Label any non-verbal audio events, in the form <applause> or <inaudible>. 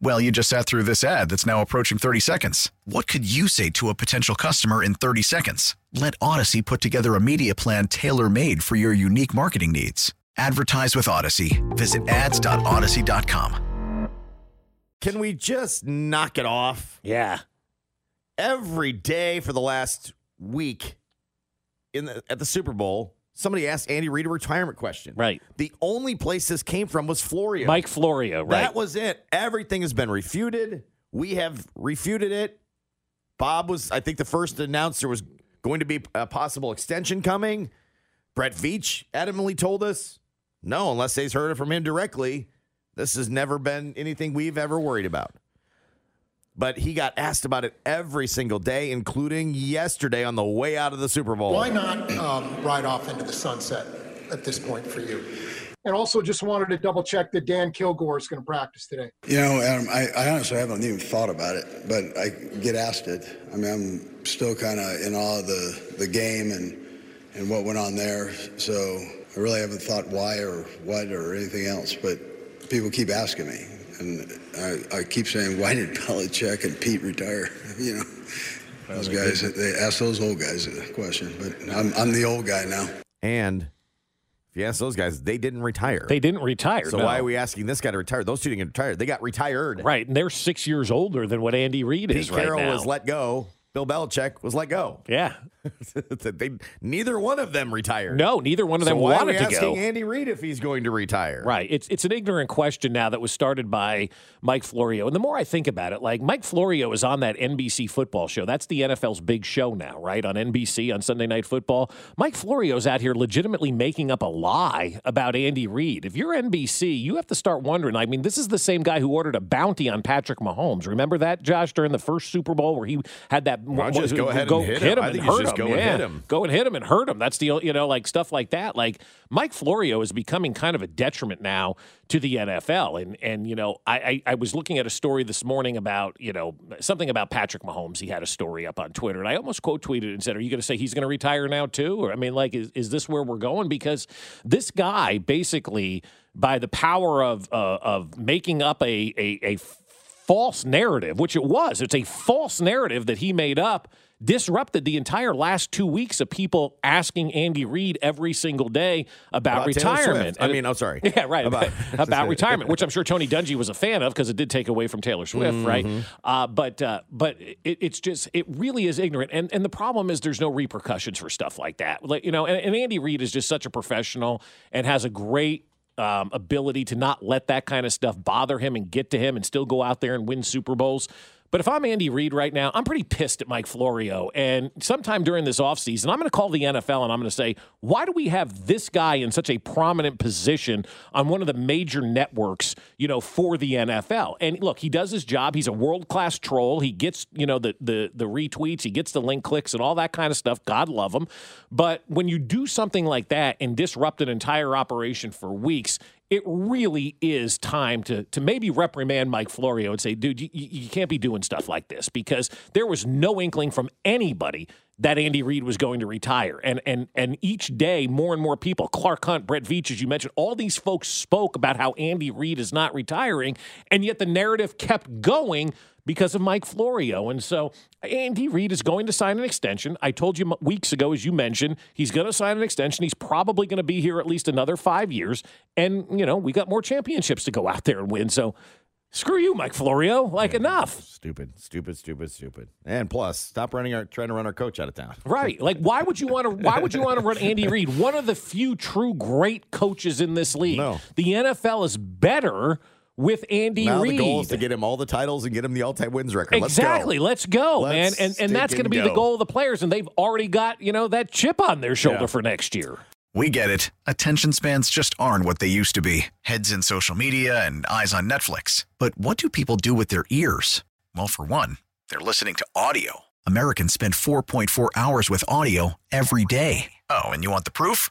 Well, you just sat through this ad that's now approaching 30 seconds. What could you say to a potential customer in 30 seconds? Let Odyssey put together a media plan tailor made for your unique marketing needs. Advertise with Odyssey. Visit ads.odyssey.com. Can we just knock it off? Yeah. Every day for the last week in the, at the Super Bowl, somebody asked Andy Reid a retirement question. Right. The only place this came from was Florio. Mike Florio, right. That was it. Everything has been refuted. We have refuted it. Bob was, I think, the first to announce there was going to be a possible extension coming. Brett Veach adamantly told us, no, unless they've heard it from him directly, this has never been anything we've ever worried about. But he got asked about it every single day, including yesterday on the way out of the Super Bowl. Why not um, ride off into the sunset at this point for you? And also, just wanted to double check that Dan Kilgore is going to practice today. You know, Adam, I, I honestly haven't even thought about it, but I get asked it. I mean, I'm still kind of in awe of the, the game and, and what went on there. So I really haven't thought why or what or anything else, but people keep asking me. And I, I keep saying, why did Belichick and Pete retire? <laughs> You know, those guys, they ask those old guys a question, but I'm, I'm the old guy now. And if you ask those guys, they didn't retire. They didn't retire. so no. why are we asking this guy to retire? Those two didn't retire. They got retired. Right, and they're six years older than what Andy Reid Pete is right Carroll now. was let go. Bill Belichick was let go. yeah, <laughs> they, neither one of them retired. no, neither one of them so why are wanted we to asking go. Andy Reid if he's going to retire? Right. It's it's an ignorant question now that was started by Mike Florio. And the more I think about it, like Mike Florio is on that NBC football show. That's the NFL's big show now, right? On NBC on Sunday Night Football. Mike Florio's out here legitimately making up a lie about Andy Reid. If you're NBC, you have to start wondering. I mean, this is the same guy who ordered a bounty on Patrick Mahomes. Remember that, Josh, during the first Super Bowl where he had that Why don't you just go ahead and hit him? I and think you should hurt just him. go and hit him. Go and hit him and hurt him. That's the you know like stuff like that. Like Mike Florio is becoming kind of a detriment now to the NFL. And and you know I, I I was looking at a story this morning about you know something about Patrick Mahomes. He had a story up on Twitter, and I almost quote tweeted and said, "Are you going to say he's going to retire now too?" Or I mean, like, is is this where we're going? Because this guy basically by the power of uh, of making up a a, a false narrative, which it was. It's a false narrative that he made up, disrupted the entire last two weeks of people asking Andy Reid every single day about, About retirement. I mean, I'm sorry. <laughs> Yeah, right. About- <laughs> About, <laughs> retirement, which I'm sure Tony Dungy was a fan of because it did take away from Taylor Swift, right? Mm-hmm. Uh, but uh, but it, it's just it really is ignorant, and and the problem is there's no repercussions for stuff like that. Like you know, and, and Andy Reid is just such a professional and has a great um, ability to not let that kind of stuff bother him and get to him and still go out there and win Super Bowls. But if I'm Andy Reid right now, I'm pretty pissed at Mike Florio. And sometime during this offseason, I'm going to call the NFL and I'm going to say, why do we have this guy in such a prominent position on one of the major networks, you know, for the NFL? And look, he does his job. He's a world class troll. He gets, you know, the, the the retweets, he gets the link clicks and all that kind of stuff. God love him. But when you do something like that and disrupt an entire operation for weeks, it really is time to to maybe reprimand Mike Florio and say, dude, you, you can't be doing stuff like this because there was no inkling from anybody that Andy Reid was going to retire. And and and each day, more and more people, Clark Hunt, Brett Veach, as you mentioned, all these folks spoke about how Andy Reid is not retiring, and yet the narrative kept going because of Mike Florio. And so Andy Reid is going to sign an extension. I told you weeks ago, as you mentioned, he's going to sign an extension. He's probably going to be here at least another five years. And, you know, we got more championships to go out there and win. So Screw you, Mike Florio. Like enough. Stupid, stupid, stupid, stupid. And plus, stop running our trying to run our coach out of town. Right. Like why would you want to why would you want to run Andy <laughs> Reid? One of the few true great coaches in this league. No. The NFL is better with Andy now Reid. the goal is to get him all the titles and get him the all-time wins record. Let's exactly. go. Let's go, Let's man. And and that's going to stinking be the goal of the players and they've already got, you know, that chip on their shoulder Yeah. for next year. We get it. Attention spans just aren't what they used to be heads in social media and eyes on Netflix. But what do people do with their ears? Well, for one, they're listening to audio. Americans spend 4.4 hours with audio every day. Oh, and you want the proof?